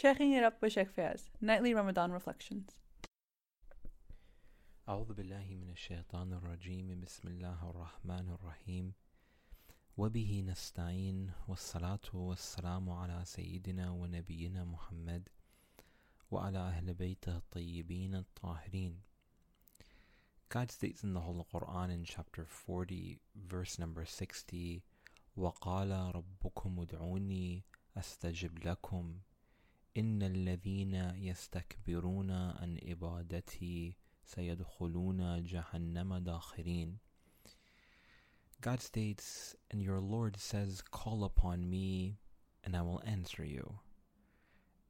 It up with Sheikh Fayaz, Nightly Ramadan Reflections. أعوذ بالله من الشيطان الرجيم. بسم الله الرحمن الرحيم. وبه نستعين. والصلاة والسلام على سيدنا ونبينا محمد وعلى أهل بيته الطيبين الطاهرين. God states in the Holy Quran in chapter 40 verse number 60 وقال ربكم ادعوني أستجب لكم. إن الذين يستكبرون عن عبادتي سيدخلون جهنم داخرين God states, and your Lord says, Call upon me, and I will answer you.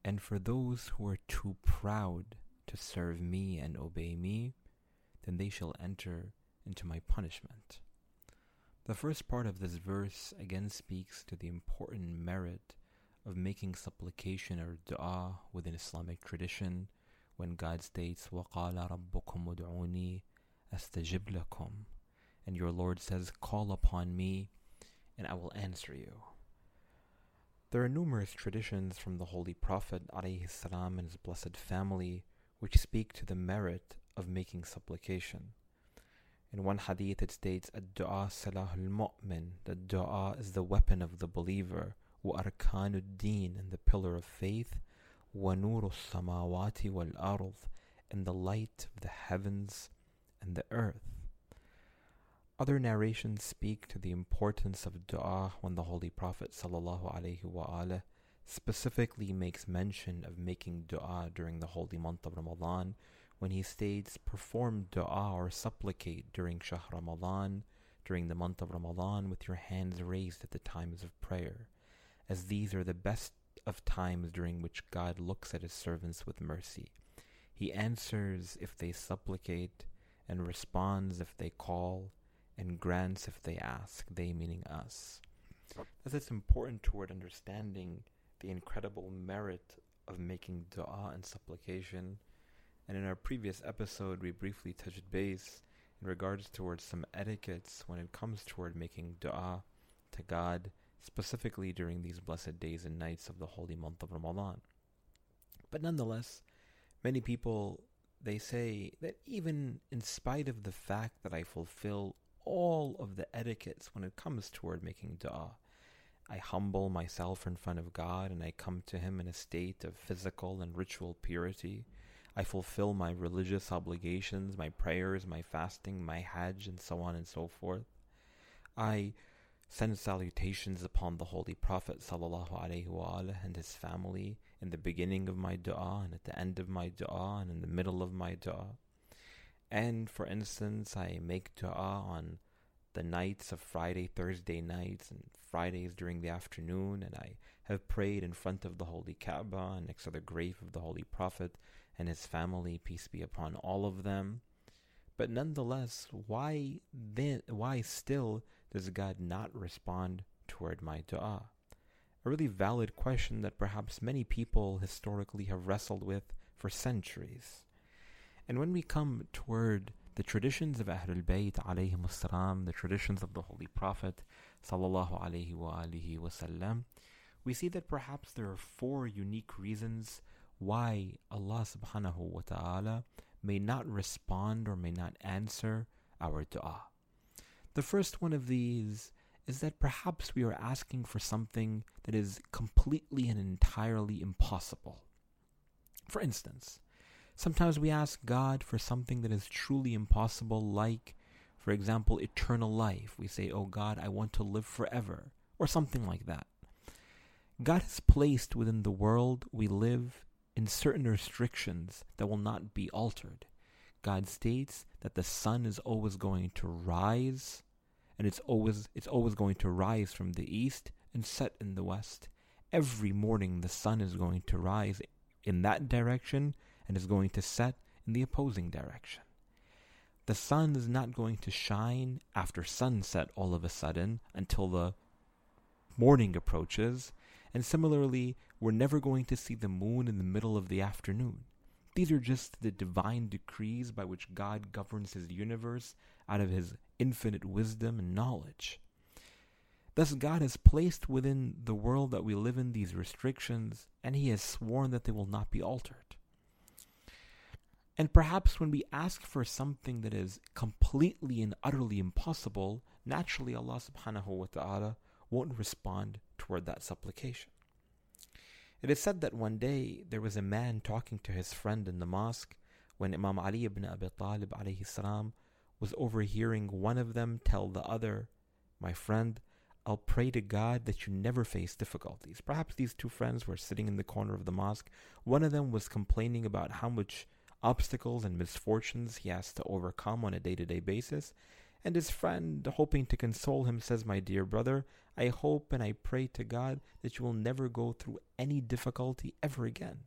And for those who are too proud to serve me and obey me, then they shall enter into my punishment. The first part of this verse again speaks to the important merit of making supplication or dua within Islamic tradition when God states, وَقَالَ رَبُّكُمْ ادْعُونِي أَسْتَجِبْ لَكُمْ And your Lord says, Call upon me, and I will answer you. There are numerous traditions from the Holy Prophet السلام, and his blessed family which speak to the merit of making supplication. In one hadith it states, Ad-du'a salahul mu'min, that dua is the weapon of the believer, arkanud deen, and the pillar of faith, samawati wal ard, and the light of the heavens and the earth. Other narrations speak to the importance of dua when the Holy Prophet sallallahu specifically makes mention of making dua during the holy month of Ramadan when he states, perform dua or supplicate during Shahr Ramadan, during the month of Ramadan, with your hands raised at the times of prayer, as these are the best of times during which God looks at his servants with mercy. He answers if they supplicate, and responds if they call, and grants if they ask, they meaning us. Thus, it's important toward understanding the incredible merit of making dua and supplication and in our previous episode, we briefly touched base in regards towards some etiquettes when it comes toward making dua to God, specifically during these blessed days and nights of the holy month of Ramadan. But nonetheless, many people they say that even in spite of the fact that I fulfill all of the etiquettes when it comes toward making dua, I humble myself in front of God and I come to Him in a state of physical and ritual purity. I fulfill my religious obligations, my prayers, my fasting, my hajj, and so on and so forth. I send salutations upon the Holy Prophet sallallahu and his family in the beginning of my dua and at the end of my dua and in the middle of my dua. And for instance, I make dua on the nights of Friday, Thursday nights, and Fridays during the afternoon, and I have prayed in front of the Holy Kaaba and next to the grave of the Holy Prophet and his family, peace be upon all of them. But nonetheless, why then why still does God not respond toward my dua? A really valid question that perhaps many people historically have wrestled with for centuries. And when we come toward the traditions of Ahlul Bayt alayhim salam, the traditions of the Holy Prophet sallallahu alayhi wa alihi wasallam, we see that perhaps there are four unique reasons why Allah subhanahu wa ta'ala may not respond or may not answer our dua. The first one of these is that perhaps we are asking for something that is completely and entirely impossible. For instance, Sometimes we ask God for something that is truly impossible, like, for example, eternal life. We say, Oh God, I want to live forever, or something like that. God has placed within the world we live in certain restrictions that will not be altered. God states that the sun is always going to rise, and it's always it's always going to rise from the east and set in the west. Every morning the sun is going to rise in that direction and is going to set in the opposing direction. The sun is not going to shine after sunset all of a sudden until the morning approaches, and similarly, we're never going to see the moon in the middle of the afternoon. These are just the divine decrees by which God governs his universe out of his infinite wisdom and knowledge. Thus, God has placed within the world that we live in these restrictions, and He has sworn that they will not be altered. And perhaps when we ask for something that is completely and utterly impossible, naturally Allah subhanahu wa ta'ala won't respond toward that supplication. It is said that one day there was a man talking to his friend in the mosque when Imam Ali ibn Abi Talib alayhi salam was overhearing one of them tell the other, My friend, I'll pray to God that you never face difficulties. Perhaps these two friends were sitting in the corner of the mosque. One of them was complaining about how much obstacles and misfortunes he has to overcome on a day to day basis. And his friend, hoping to console him, says, My dear brother, I hope and I pray to God that you will never go through any difficulty ever again.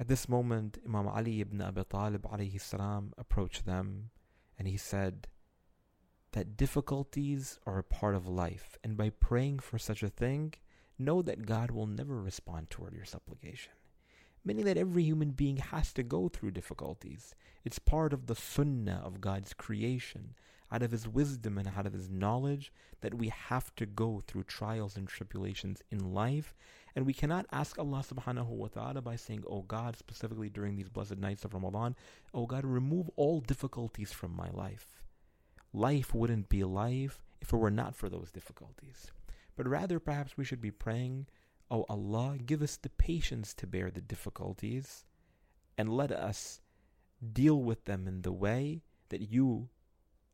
At this moment, Imam Ali ibn Abi Talib alayhi salam approached them and he said, that difficulties are a part of life, and by praying for such a thing, know that God will never respond toward your supplication. Meaning that every human being has to go through difficulties. It's part of the sunnah of God's creation, out of His wisdom and out of His knowledge, that we have to go through trials and tribulations in life. And we cannot ask Allah subhanahu wa ta'ala by saying, Oh God, specifically during these blessed nights of Ramadan, Oh God, remove all difficulties from my life life wouldn't be life if it were not for those difficulties. But rather, perhaps we should be praying, Oh Allah, give us the patience to bear the difficulties and let us deal with them in the way that you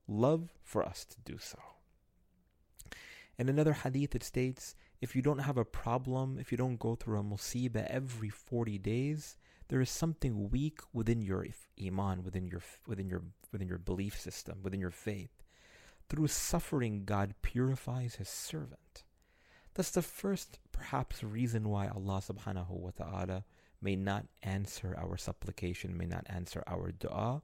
love for us to do so. In another hadith, it states, if you don't have a problem, if you don't go through a musibah every 40 days, there is something weak within your iman, within your within your within your belief system, within your faith. Through suffering, God purifies His servant. That's the first, perhaps, reason why Allah subhanahu wa ta'ala may not answer our supplication, may not answer our dua,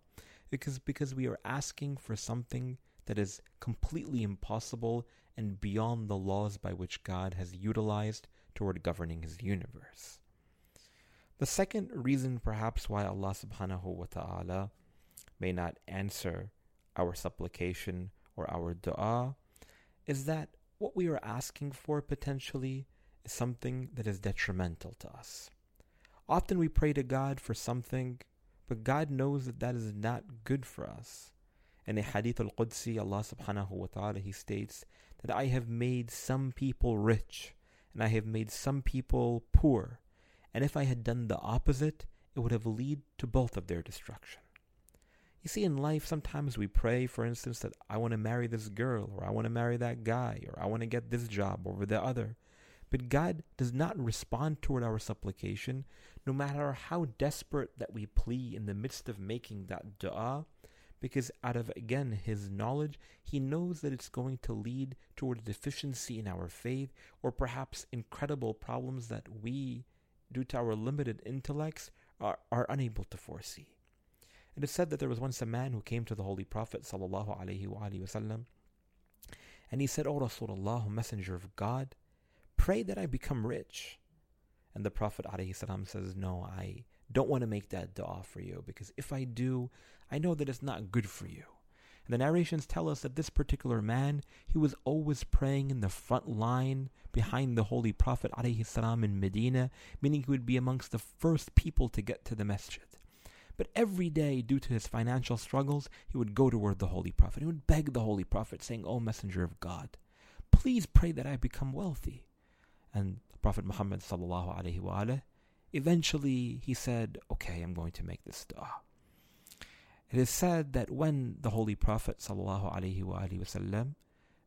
because, because we are asking for something that is completely impossible and beyond the laws by which God has utilized toward governing His universe. The second reason, perhaps, why Allah subhanahu wa ta'ala may not answer our supplication or our dua is that what we are asking for potentially is something that is detrimental to us. Often we pray to God for something, but God knows that that is not good for us. In a hadith al-Qudsi, Allah subhanahu wa ta'ala, He states that I have made some people rich and I have made some people poor and if I had done the opposite, it would have led to both of their destruction. You see, in life, sometimes we pray, for instance, that I want to marry this girl, or I want to marry that guy, or I want to get this job over the other. But God does not respond toward our supplication, no matter how desperate that we plea in the midst of making that dua, because out of, again, His knowledge, He knows that it's going to lead toward a deficiency in our faith, or perhaps incredible problems that we due to our limited intellects, are, are unable to foresee. It is said that there was once a man who came to the Holy Prophet and he said, "O Rasulullah, Messenger of God, pray that I become rich." And the Prophet salam says, "No, I don't want to make that dua for you because if I do, I know that it's not good for you." And the narrations tell us that this particular man, he was always praying in the front line behind the Holy Prophet ﷺ in Medina, meaning he would be amongst the first people to get to the masjid. But every day, due to his financial struggles, he would go toward the Holy Prophet. He would beg the Holy Prophet, saying, O Messenger of God, please pray that I become wealthy. And Prophet Muhammad sallallahu alaihi wasallam, eventually he said, "Okay, I'm going to make this dua." It is said that when the Holy Prophet sallallahu alaihi wasallam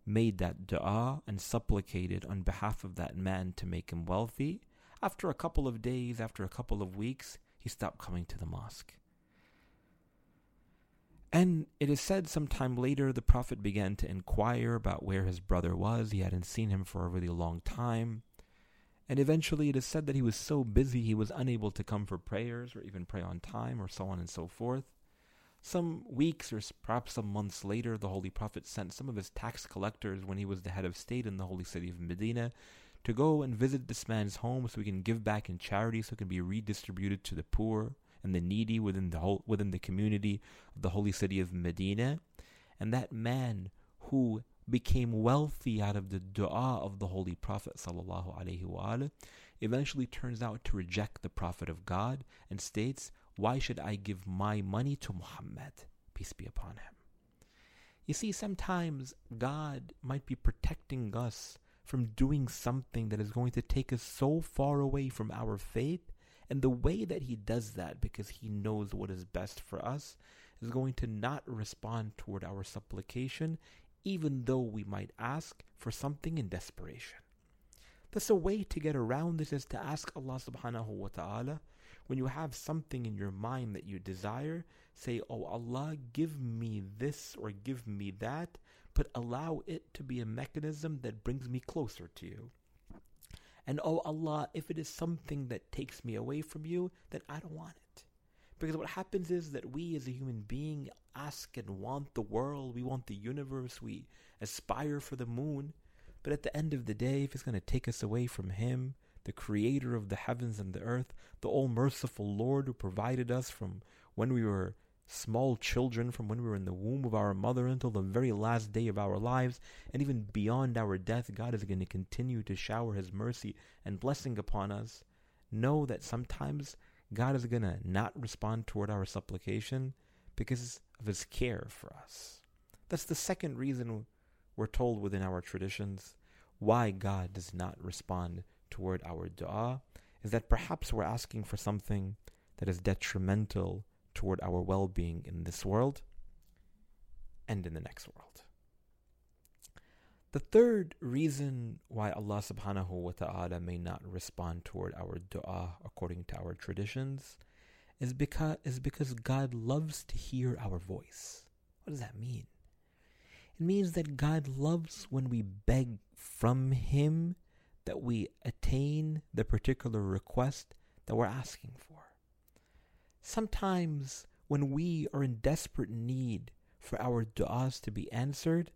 made that dua and supplicated on behalf of that man to make him wealthy, after a couple of days, after a couple of weeks, he stopped coming to the mosque. And it is said some time later the Prophet began to inquire about where his brother was. He hadn't seen him for a really long time. And eventually it is said that he was so busy he was unable to come for prayers or even pray on time or so on and so forth. Some weeks or perhaps some months later, the Holy Prophet sent some of his tax collectors when he was the head of state in the holy city of Medina to go and visit this man's home so he can give back in charity so it can be redistributed to the poor and the needy within the whole, within the community of the holy city of Medina. And that man who became wealthy out of the dua of the Holy Prophet sallallahu alaihi wasallam, eventually turns out to reject the Prophet of God and states, "Why should I give my money to Muhammad, peace be upon him?" You see, sometimes God might be protecting us from doing something that is going to take us so far away from our faith. And the way that He does that, because He knows what is best for us, is going to not respond toward our supplication, even though we might ask for something in desperation. Thus, a way to get around this is to ask Allah subhanahu wa ta'ala when you have something in your mind that you desire, say, Oh Allah, give me this or give me that, but allow it to be a mechanism that brings me closer to you. And oh Allah, if it is something that takes me away from you, then I don't want it. Because what happens is that we as a human being ask and want the world, we want the universe, we aspire for the moon. But at the end of the day, if it's going to take us away from Him, the creator of the heavens and the earth, the all merciful Lord who provided us from when we were small children, from when we were in the womb of our mother until the very last day of our lives, and even beyond our death, God is going to continue to shower His mercy and blessing upon us. Know that sometimes God is going to not respond toward our supplication because of His care for us. That's the second reason we're told within our traditions why God does not respond toward our dua is that perhaps we're asking for something that is detrimental toward our well being in this world and in the next world. The third reason why Allah subhanahu wa ta'ala may not respond toward our dua according to our traditions is because, is because God loves to hear our voice. What does that mean? It means that God loves when we beg from Him that we attain the particular request that we're asking for. Sometimes, when we are in desperate need for our du'as to be answered,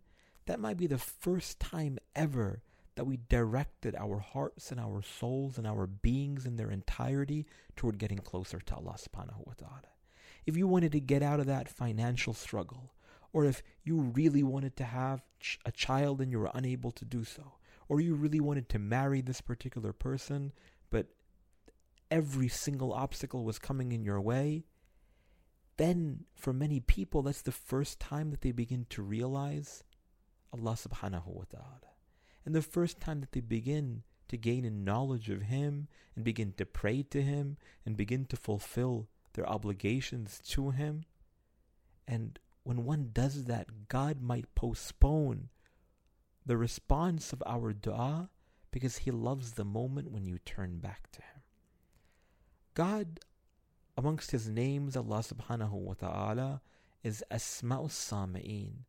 that might be the first time ever that we directed our hearts and our souls and our beings in their entirety toward getting closer to Allah subhanahu wa ta'ala. If you wanted to get out of that financial struggle, or if you really wanted to have a child and you were unable to do so, or you really wanted to marry this particular person, but every single obstacle was coming in your way, then for many people, that's the first time that they begin to realize Allah subhanahu wa ta'ala. And the first time that they begin to gain a knowledge of Him and begin to pray to Him and begin to fulfill their obligations to Him. And when one does that, God might postpone the response of our dua because He loves the moment when you turn back to Him. God, amongst His names, Allah subhanahu wa ta'ala, is Asma'us Sami'in,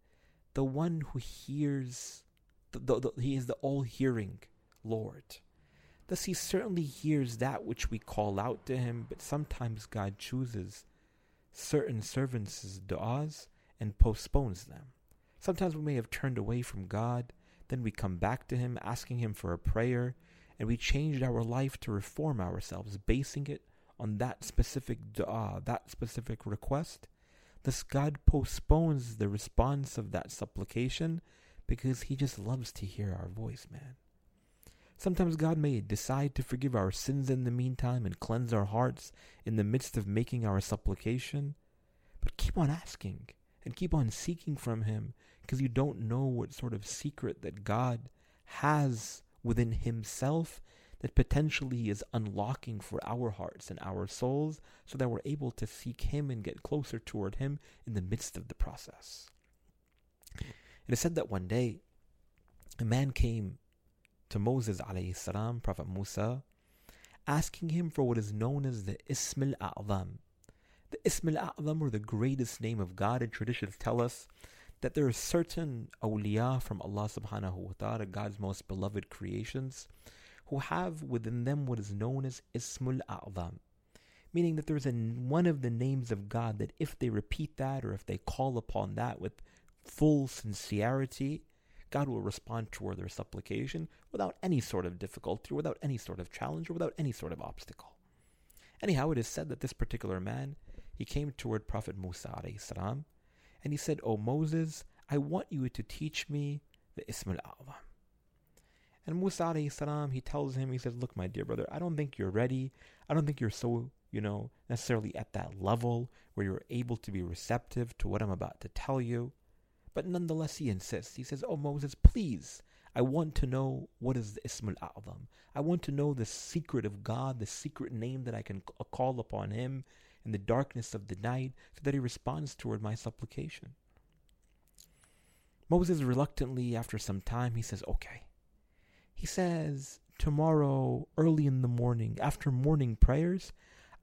the one who hears, the, the, the, He is the all hearing Lord. Thus, He certainly hears that which we call out to Him, but sometimes God chooses certain servants' du'as and postpones them. Sometimes we may have turned away from God then we come back to Him, asking Him for a prayer, and we changed our life to reform ourselves, basing it on that specific dua, that specific request. Thus, God postpones the response of that supplication because He just loves to hear our voice, man. Sometimes God may decide to forgive our sins in the meantime and cleanse our hearts in the midst of making our supplication. But keep on asking and keep on seeking from Him because you don't know what sort of secret that God has within Himself that potentially is unlocking for our hearts and our souls so that we're able to seek Him and get closer toward Him in the midst of the process. It is said that one day a man came to Moses salam, Prophet Musa, asking him for what is known as the Ism al-A'zam. The Ism al-A'zam or the greatest name of God and traditions tell us that there are certain awliya from Allah subhanahu wa ta'ala, God's most beloved creations, who have within them what is known as Ismul A'zam. Meaning that there's a, one of the names of God that if they repeat that or if they call upon that with full sincerity, God will respond toward their supplication without any sort of difficulty, without any sort of challenge, or without any sort of obstacle. Anyhow, it is said that this particular man, he came toward Prophet Musa salam, and he said, O Moses, I want you to teach me the Ism al-A'zam. And Musa salam, he tells him, he says, look, my dear brother, I don't think you're ready. I don't think you're so, you know, necessarily at that level where you're able to be receptive to what I'm about to tell you. But nonetheless, he insists. He says, oh, Moses, please, I want to know what is the Ism al-A'zam. I want to know the secret of God, the secret name that I can call upon him in the darkness of the night so that he responds toward my supplication. Moses reluctantly, after some time, he says, okay. He says, tomorrow, early in the morning, after morning prayers,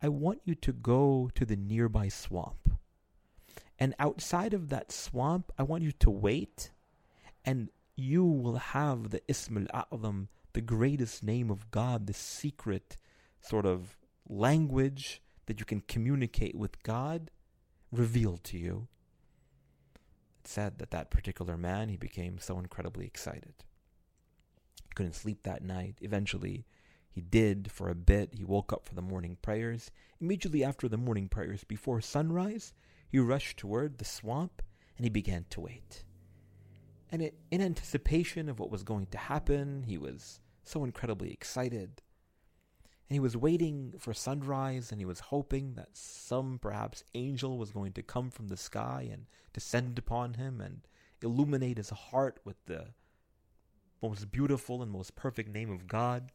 I want you to go to the nearby swamp. And outside of that swamp, I want you to wait, and you will have the Ism al-A'zam, the greatest name of God, the secret sort of language that you can communicate with God, revealed to you. It said that that particular man, he became so incredibly excited. Couldn't sleep that night. Eventually, he did for a bit. He woke up for the morning prayers. Immediately after the morning prayers, before sunrise, he rushed toward the swamp and he began to wait. And it, in anticipation of what was going to happen, he was so incredibly excited. And he was waiting for sunrise and he was hoping that some perhaps angel was going to come from the sky and descend upon him and illuminate his heart with the most beautiful and most perfect name of God.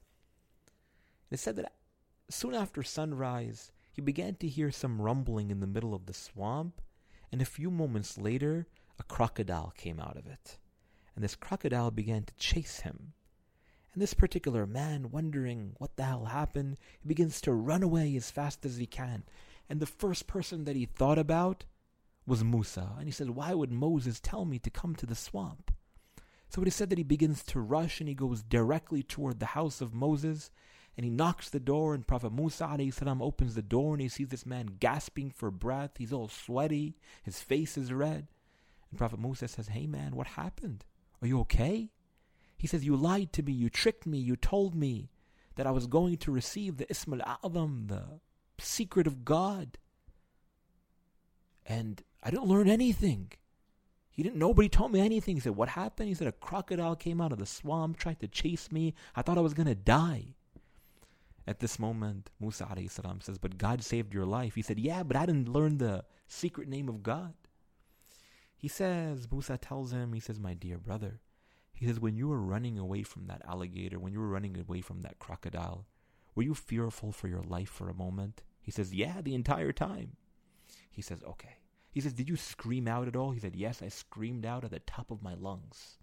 It said that soon after sunrise, he began to hear some rumbling in the middle of the swamp, and a few moments later, a crocodile came out of it. And this crocodile began to chase him. And this particular man, wondering what the hell happened, he begins to run away as fast as he can. And the first person that he thought about was Musa. And he said, Why would Moses tell me to come to the swamp? So it is said that he begins to rush and he goes directly toward the house of Moses and he knocks the door and Prophet Musa salam opens the door and he sees this man gasping for breath. He's all sweaty. His face is red. And Prophet Musa says, Hey man, what happened? Are you okay? He says, You lied to me, you tricked me, you told me that I was going to receive the Ism al-A'zam, the secret of God. And I didn't learn anything. He didn't, nobody told me anything. He said, What happened? He said, A crocodile came out of the swamp, tried to chase me. I thought I was to die. At this moment, Musa salam says, But God saved your life. He said, Yeah, but I didn't learn the secret name of God. He says, Musa tells him, He says, My dear brother, he says, When you were running away from that alligator, when you were running away from that crocodile, were you fearful for your life for a moment? He says, Yeah, the entire time. He says, Okay. He says, Did you scream out at all? He said, Yes, I screamed out at the top of my lungs.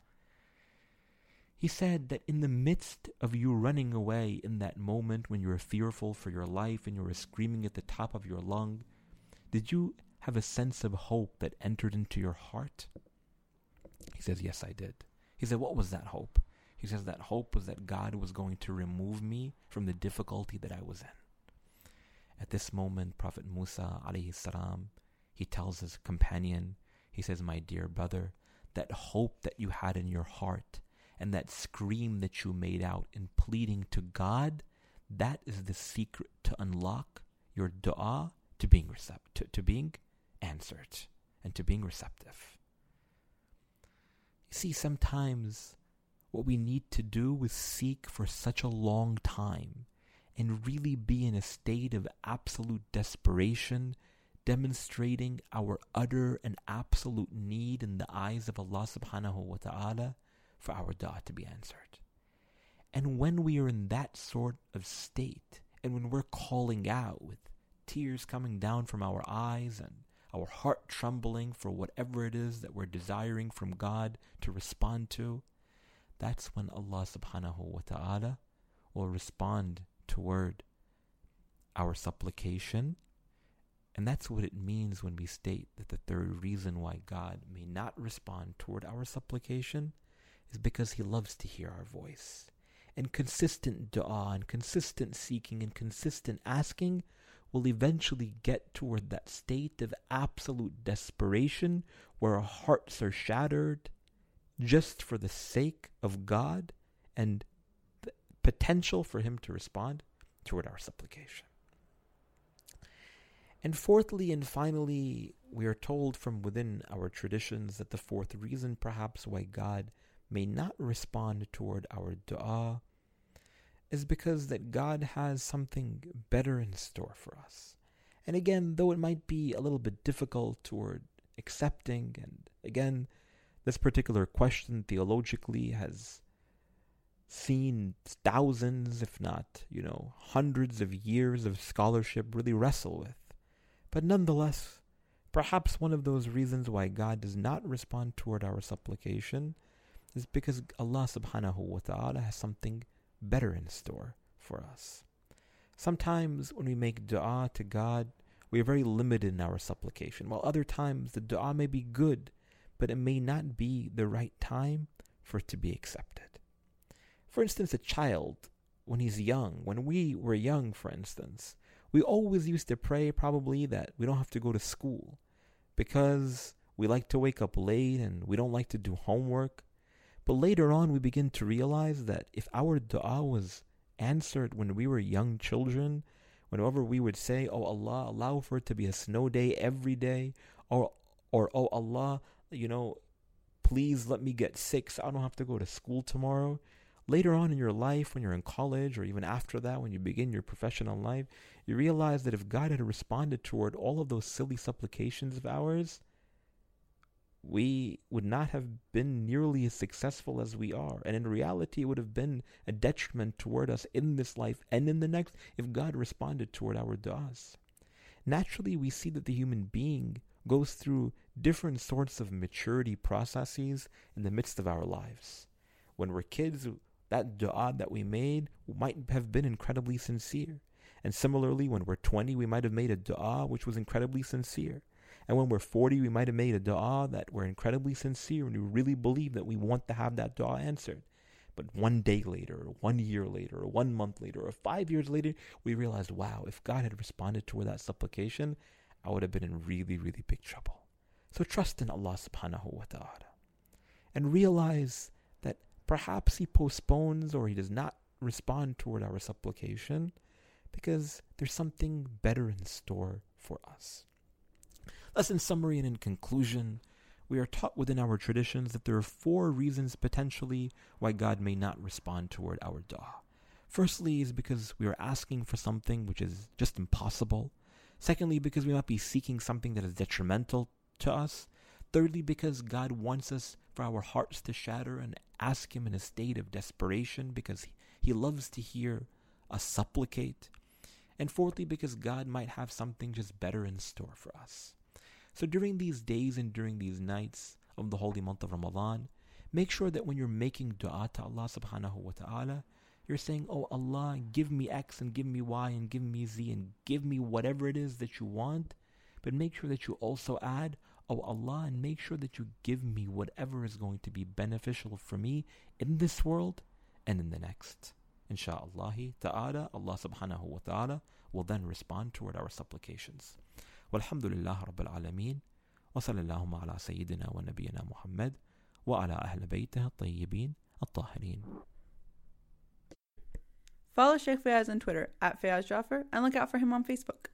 He said that in the midst of you running away in that moment when you were fearful for your life and you were screaming at the top of your lung, did you have a sense of hope that entered into your heart? He says, Yes, I did. He said, What was that hope? He says, That hope was that God was going to remove me from the difficulty that I was in. At this moment, Prophet Musa alayhi salam, he tells his companion, he says, My dear brother, that hope that you had in your heart and that scream that you made out in pleading to God, that is the secret to unlock your dua to being recept- to, to being answered and to being receptive. You see, sometimes what we need to do is seek for such a long time and really be in a state of absolute desperation, demonstrating our utter and absolute need in the eyes of Allah subhanahu wa ta'ala for our dua to be answered. And when we are in that sort of state, and when we're calling out with tears coming down from our eyes and our heart trembling for whatever it is that we're desiring from God to respond to, that's when Allah subhanahu wa ta'ala will respond toward our supplication. And that's what it means when we state that the third reason why God may not respond toward our supplication is because He loves to hear our voice. And consistent dua and consistent seeking and consistent asking will eventually get toward that state of absolute desperation where our hearts are shattered just for the sake of God and the potential for Him to respond toward our supplication. And fourthly and finally, we are told from within our traditions that the fourth reason perhaps why God may not respond toward our dua is because that God has something better in store for us. And again, though it might be a little bit difficult toward accepting, and again, this particular question theologically has seen thousands, if not, you know, hundreds of years of scholarship really wrestle with. But nonetheless, perhaps one of those reasons why God does not respond toward our supplication is because Allah subhanahu wa ta'ala has something better in store for us. Sometimes when we make dua to God, we are very limited in our supplication, while other times the dua may be good, but it may not be the right time for it to be accepted. For instance, a child, when he's young, when we were young, for instance, we always used to pray probably that we don't have to go to school because we like to wake up late and we don't like to do homework. But later on, we begin to realize that if our dua was answered when we were young children, whenever we would say, Oh Allah, allow for it to be a snow day every day, or, or Oh Allah, you know, please let me get sick so I don't have to go to school tomorrow. Later on in your life, when you're in college, or even after that, when you begin your professional life, you realize that if God had responded toward all of those silly supplications of ours, we would not have been nearly as successful as we are. And in reality, it would have been a detriment toward us in this life and in the next if God responded toward our du'as. Naturally, we see that the human being goes through different sorts of maturity processes in the midst of our lives. When we're kids, that dua that we made might have been incredibly sincere. And similarly, when we're 20, we might have made a dua which was incredibly sincere. And when we're 40, we might have made a dua that we're incredibly sincere and we really believe that we want to have that dua answered. But one day later, or one year later, or one month later, or five years later, we realized, wow, if God had responded to that supplication, I would have been in really, really big trouble. So trust in Allah subhanahu wa ta'ala. And realize Perhaps he postpones or he does not respond toward our supplication because there's something better in store for us. Thus, in summary and in conclusion, we are taught within our traditions that there are four reasons potentially why God may not respond toward our dua. Firstly, is because we are asking for something which is just impossible. Secondly, because we might be seeking something that is detrimental to us. Thirdly, because God wants us for our hearts to shatter and ask Him in a state of desperation because He loves to hear us supplicate. And fourthly, because God might have something just better in store for us. So during these days and during these nights of the holy month of Ramadan, make sure that when you're making dua to Allah subhanahu wa ta'ala, you're saying, Oh Allah, give me X and give me Y and give me Z and give me whatever it is that you want. But make sure that you also add, Oh Allah, and make sure that you give me whatever is going to be beneficial for me in this world and in the next. Insha'Allah ta'ala, Allah subhanahu wa ta'ala will then respond toward our supplications. Walhamdulillah Rabbil Alameen. وصلى اللهم على سيدنا ونبينا محمد وعلى أهل بيته الطيبين الطاهرين Follow Sheikh Fayaz on Twitter at Fayaz Jaffer and look out for him on Facebook.